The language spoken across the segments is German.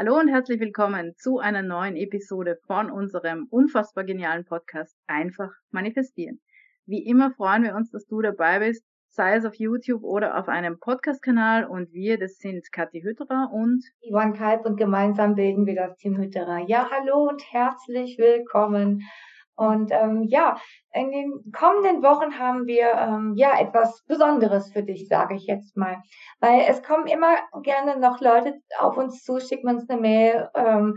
Hallo und herzlich willkommen zu einer neuen Episode von unserem unfassbar genialen Podcast Einfach manifestieren. Wie immer freuen wir uns, dass du dabei bist, sei es auf YouTube oder auf einem Podcast-Kanal und wir, das sind Kathi Hütterer und Ivan Kalb und gemeinsam bilden wir das Team Hütterer. Ja, hallo und herzlich willkommen und ähm, ja, in den kommenden Wochen haben wir ähm, ja etwas Besonderes für dich, sage ich jetzt mal. Weil es kommen immer gerne noch Leute auf uns zu, schicken uns eine Mail, ähm,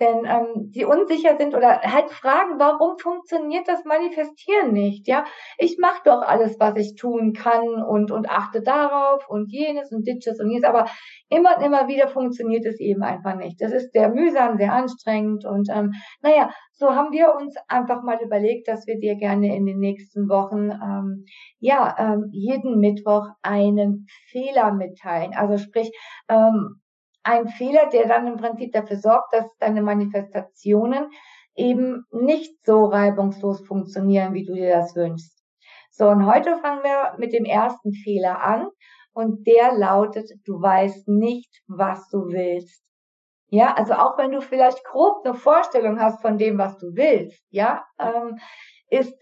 denn ähm, die unsicher sind oder halt fragen, warum funktioniert das Manifestieren nicht? Ja, ich mache doch alles, was ich tun kann und und achte darauf und jenes und ditches und jenes, aber immer und immer wieder funktioniert es eben einfach nicht. Das ist sehr mühsam, sehr anstrengend und ähm, naja, so haben wir uns einfach mal überlegt, dass wir dir gerne in den nächsten Wochen ähm, ja ähm, jeden Mittwoch einen Fehler mitteilen. Also sprich ähm, ein Fehler, der dann im Prinzip dafür sorgt, dass deine Manifestationen eben nicht so reibungslos funktionieren, wie du dir das wünschst. So, und heute fangen wir mit dem ersten Fehler an und der lautet, du weißt nicht, was du willst. Ja, also auch wenn du vielleicht grob eine Vorstellung hast von dem, was du willst, ja, ähm, ist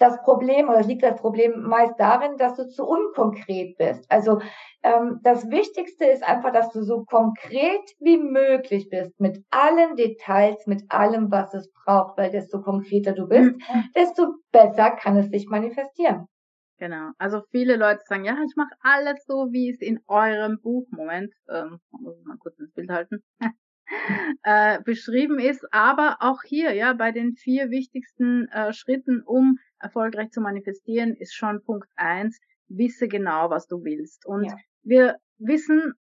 das Problem oder liegt das Problem meist darin, dass du zu unkonkret bist. Also ähm, das Wichtigste ist einfach, dass du so konkret wie möglich bist mit allen Details, mit allem, was es braucht, weil desto konkreter du bist, mhm. desto besser kann es sich manifestieren. Genau. Also viele Leute sagen, ja, ich mache alles so, wie es in eurem Buch, Moment, ähm, muss ich mal kurz ins Bild halten, äh, beschrieben ist. Aber auch hier, ja, bei den vier wichtigsten äh, Schritten, um erfolgreich zu manifestieren, ist schon Punkt eins, wisse genau, was du willst. Und ja. wir wissen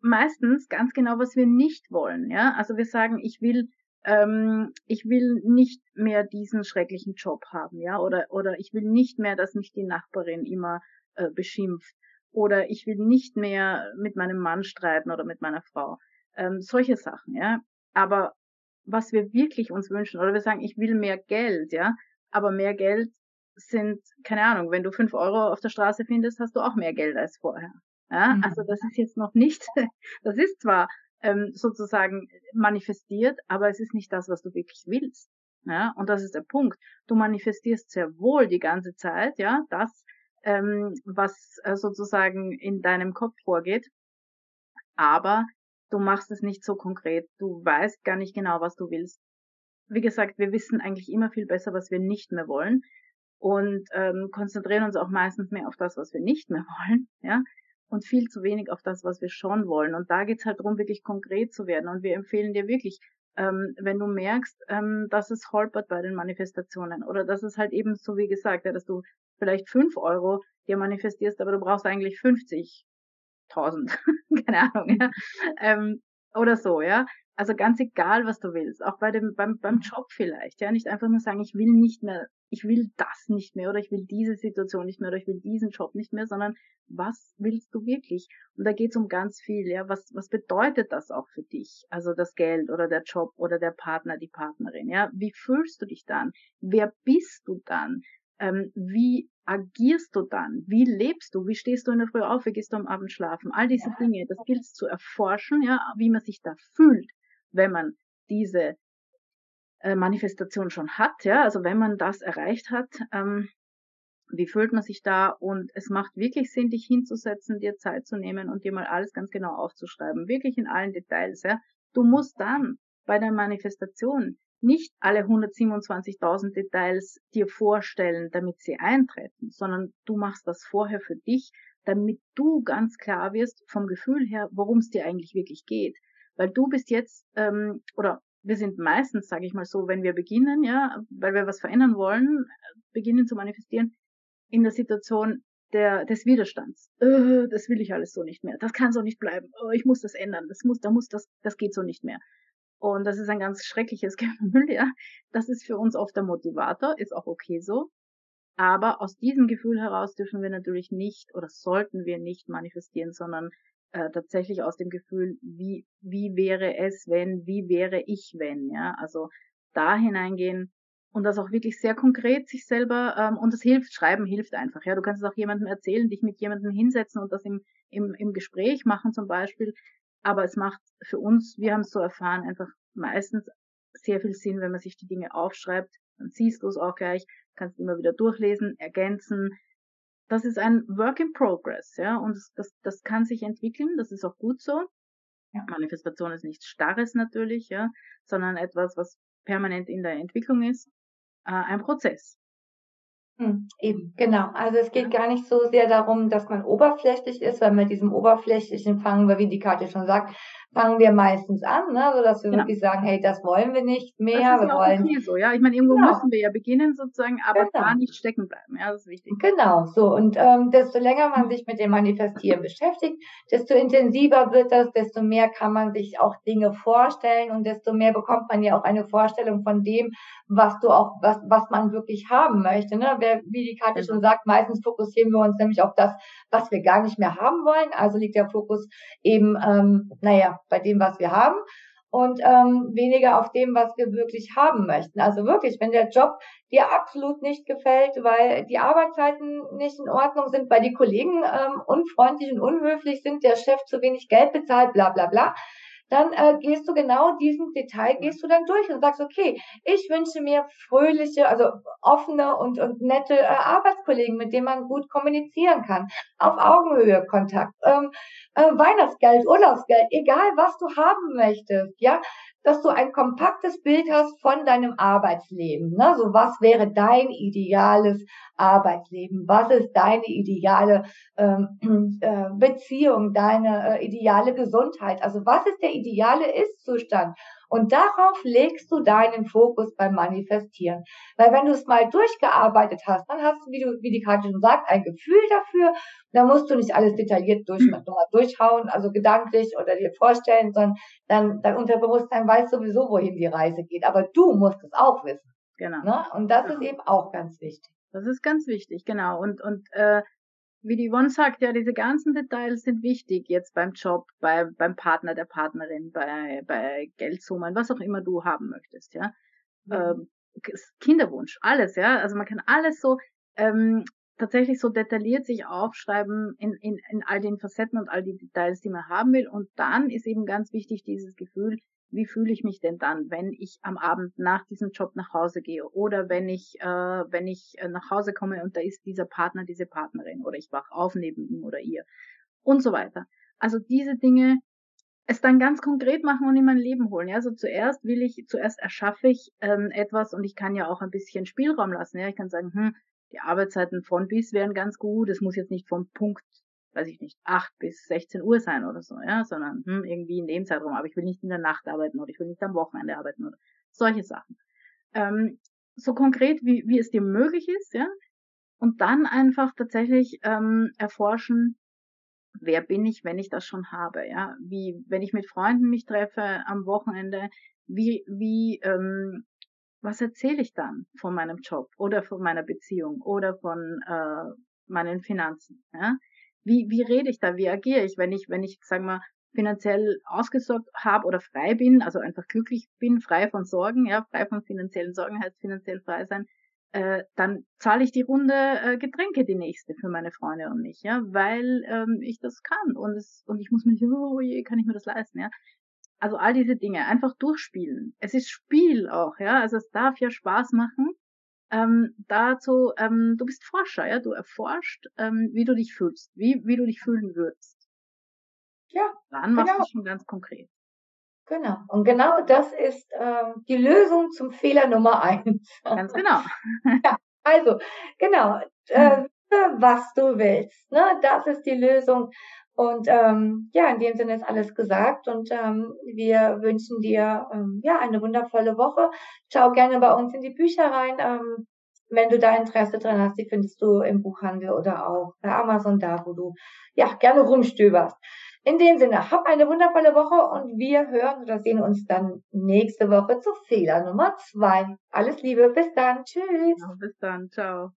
meistens ganz genau, was wir nicht wollen. Ja, also wir sagen, ich will, ähm, ich will nicht mehr diesen schrecklichen Job haben, ja, oder oder ich will nicht mehr, dass mich die Nachbarin immer äh, beschimpft, oder ich will nicht mehr mit meinem Mann streiten oder mit meiner Frau. Ähm, solche Sachen, ja. Aber was wir wirklich uns wünschen, oder wir sagen, ich will mehr Geld, ja, aber mehr Geld sind, keine Ahnung, wenn du fünf Euro auf der Straße findest, hast du auch mehr Geld als vorher. Ja, mhm. also das ist jetzt noch nicht, das ist zwar ähm, sozusagen manifestiert, aber es ist nicht das, was du wirklich willst. Ja, und das ist der Punkt. Du manifestierst sehr wohl die ganze Zeit, ja, das, ähm, was äh, sozusagen in deinem Kopf vorgeht, aber du machst es nicht so konkret. Du weißt gar nicht genau, was du willst wie gesagt, wir wissen eigentlich immer viel besser, was wir nicht mehr wollen und ähm, konzentrieren uns auch meistens mehr auf das, was wir nicht mehr wollen, ja, und viel zu wenig auf das, was wir schon wollen. Und da geht's halt darum, wirklich konkret zu werden. Und wir empfehlen dir wirklich, ähm, wenn du merkst, ähm, dass es holpert bei den Manifestationen oder dass es halt eben so wie gesagt, ja, dass du vielleicht fünf Euro dir manifestierst, aber du brauchst eigentlich 50.000, keine Ahnung, ja, ähm, oder so, ja, also ganz egal, was du willst, auch bei dem, beim, beim Job vielleicht, ja, nicht einfach nur sagen, ich will nicht mehr, ich will das nicht mehr oder ich will diese Situation nicht mehr oder ich will diesen Job nicht mehr, sondern was willst du wirklich? Und da geht's um ganz viel, ja, was, was bedeutet das auch für dich? Also das Geld oder der Job oder der Partner, die Partnerin, ja, wie fühlst du dich dann? Wer bist du dann? Ähm, wie agierst du dann? Wie lebst du? Wie stehst du in der Früh auf? Wie gehst du am Abend schlafen? All diese Dinge, das gilt zu erforschen, ja, wie man sich da fühlt wenn man diese äh, Manifestation schon hat, ja, also wenn man das erreicht hat, ähm, wie fühlt man sich da? Und es macht wirklich Sinn, dich hinzusetzen, dir Zeit zu nehmen und dir mal alles ganz genau aufzuschreiben, wirklich in allen Details, ja. Du musst dann bei der Manifestation nicht alle 127.000 Details dir vorstellen, damit sie eintreten, sondern du machst das vorher für dich, damit du ganz klar wirst vom Gefühl her, worum es dir eigentlich wirklich geht. Weil du bist jetzt, ähm, oder wir sind meistens, sage ich mal so, wenn wir beginnen, ja, weil wir was verändern wollen, beginnen zu manifestieren, in der Situation der, des Widerstands. Äh, das will ich alles so nicht mehr. Das kann so nicht bleiben. Oh, ich muss das ändern. Das muss, da muss das, das geht so nicht mehr. Und das ist ein ganz schreckliches Gefühl, ja. Das ist für uns oft der Motivator, ist auch okay so. Aber aus diesem Gefühl heraus dürfen wir natürlich nicht oder sollten wir nicht manifestieren, sondern äh, tatsächlich aus dem Gefühl, wie, wie wäre es, wenn, wie wäre ich, wenn, ja, also da hineingehen und das auch wirklich sehr konkret sich selber, ähm, und das hilft, Schreiben hilft einfach, ja, du kannst es auch jemandem erzählen, dich mit jemandem hinsetzen und das im, im, im Gespräch machen zum Beispiel, aber es macht für uns, wir haben es so erfahren, einfach meistens sehr viel Sinn, wenn man sich die Dinge aufschreibt. Dann siehst du es auch gleich, kannst immer wieder durchlesen, ergänzen. Das ist ein Work in Progress, ja, und das, das, kann sich entwickeln, das ist auch gut so. Ja. Manifestation ist nichts Starres natürlich, ja, sondern etwas, was permanent in der Entwicklung ist, äh, ein Prozess. Hm, eben, genau. Also es geht gar nicht so sehr darum, dass man oberflächlich ist, weil mit diesem Oberflächlichen fangen wir, wie die Karte schon sagt, fangen wir meistens an, ne, so dass wir genau. wirklich sagen, hey, das wollen wir nicht mehr. Das ist wir ja wollen okay so, ja. Ich meine, irgendwo genau. müssen wir ja beginnen sozusagen, aber genau. da nicht stecken bleiben. Ja, das ist wichtig. Genau, so. Und ähm, desto länger man sich mit dem Manifestieren beschäftigt, desto intensiver wird das, desto mehr kann man sich auch Dinge vorstellen und desto mehr bekommt man ja auch eine Vorstellung von dem, was du auch, was, was man wirklich haben möchte. Ne? Wer, wie die Karte schon sagt, meistens fokussieren wir uns nämlich auf das, was wir gar nicht mehr haben wollen. Also liegt der Fokus eben, ähm, naja, bei dem, was wir haben und ähm, weniger auf dem, was wir wirklich haben möchten. Also wirklich, wenn der Job dir absolut nicht gefällt, weil die Arbeitszeiten nicht in Ordnung sind, weil die Kollegen ähm, unfreundlich und unhöflich sind, der Chef zu wenig Geld bezahlt, bla bla bla, dann äh, gehst du genau diesen Detail, gehst du dann durch und sagst, okay, ich wünsche mir fröhliche, also offene und, und nette äh, Arbeitskollegen, mit denen man gut kommunizieren kann, auf Augenhöhe Kontakt, ähm, äh, Weihnachtsgeld, Urlaubsgeld, egal was du haben möchtest, ja, dass du ein kompaktes Bild hast von deinem Arbeitsleben. Ne? So was wäre dein ideales Arbeitsleben? Was ist deine ideale ähm, äh, Beziehung, deine äh, ideale Gesundheit? Also was ist der ideale Ist-Zustand? Und darauf legst du deinen Fokus beim Manifestieren. Weil wenn du es mal durchgearbeitet hast, dann hast du, wie, du, wie die Karte schon sagt, ein Gefühl dafür. Da musst du nicht alles detailliert durch, mhm. durchhauen, also gedanklich oder dir vorstellen, sondern dann dein Unterbewusstsein weiß sowieso, wohin die Reise geht. Aber du musst es auch wissen. Genau. Ne? Und das genau. ist eben auch ganz wichtig. Das ist ganz wichtig, genau. Und, und äh, wie die Yvonne sagt, ja, diese ganzen Details sind wichtig jetzt beim Job, bei, beim Partner, der Partnerin, bei, bei Geldsummen, was auch immer du haben möchtest, ja. Mhm. Ähm, Kinderwunsch, alles, ja. Also man kann alles so ähm, tatsächlich so detailliert sich aufschreiben in, in, in all den Facetten und all die Details, die man haben will. Und dann ist eben ganz wichtig dieses Gefühl, wie fühle ich mich denn dann, wenn ich am Abend nach diesem Job nach Hause gehe oder wenn ich, äh, wenn ich äh, nach Hause komme und da ist dieser Partner, diese Partnerin oder ich wach auf neben ihm oder ihr und so weiter. Also diese Dinge es dann ganz konkret machen und in mein Leben holen. Ja, also zuerst will ich, zuerst erschaffe ich ähm, etwas und ich kann ja auch ein bisschen Spielraum lassen. Ja, ich kann sagen, hm, die Arbeitszeiten von bis wären ganz gut. Es muss jetzt nicht vom Punkt weiß ich nicht, 8 bis 16 Uhr sein oder so, ja, sondern hm, irgendwie in dem Zeitraum, aber ich will nicht in der Nacht arbeiten oder ich will nicht am Wochenende arbeiten oder solche Sachen. Ähm, so konkret, wie, wie es dir möglich ist, ja, und dann einfach tatsächlich ähm, erforschen, wer bin ich, wenn ich das schon habe, ja, wie, wenn ich mit Freunden mich treffe am Wochenende, wie, wie, ähm, was erzähle ich dann von meinem Job oder von meiner Beziehung oder von äh, meinen Finanzen, ja, wie, wie rede ich da, wie agiere ich, wenn ich, wenn ich, sagen wir, finanziell ausgesorgt habe oder frei bin, also einfach glücklich bin, frei von Sorgen, ja, frei von finanziellen Sorgen heißt finanziell frei sein, äh, dann zahle ich die Runde äh, Getränke die nächste für meine Freunde und mich, ja, weil ähm, ich das kann und es und ich muss mir nicht, oh je, kann ich mir das leisten, ja. Also all diese Dinge einfach durchspielen. Es ist Spiel auch, ja, also es darf ja Spaß machen ähm, dazu, ähm, du bist Forscher, ja, du erforscht, ähm, wie du dich fühlst, wie, wie du dich fühlen würdest. Ja. Dann machst genau. du schon ganz konkret. Genau. Und genau das ist ähm, die Lösung zum Fehler Nummer eins. Ganz genau. ja, also, genau. Äh, was du willst. Ne? Das ist die Lösung. Und ähm, ja, in dem Sinne ist alles gesagt und ähm, wir wünschen dir ähm, ja eine wundervolle Woche. Schau gerne bei uns in die Bücher rein. Ähm, wenn du da Interesse dran hast, die findest du im Buchhandel oder auch bei Amazon da, wo du ja gerne rumstöberst. In dem Sinne, hab eine wundervolle Woche und wir hören oder sehen uns dann nächste Woche zu Fehler Nummer zwei. Alles Liebe, bis dann, tschüss. Ja, bis dann, ciao.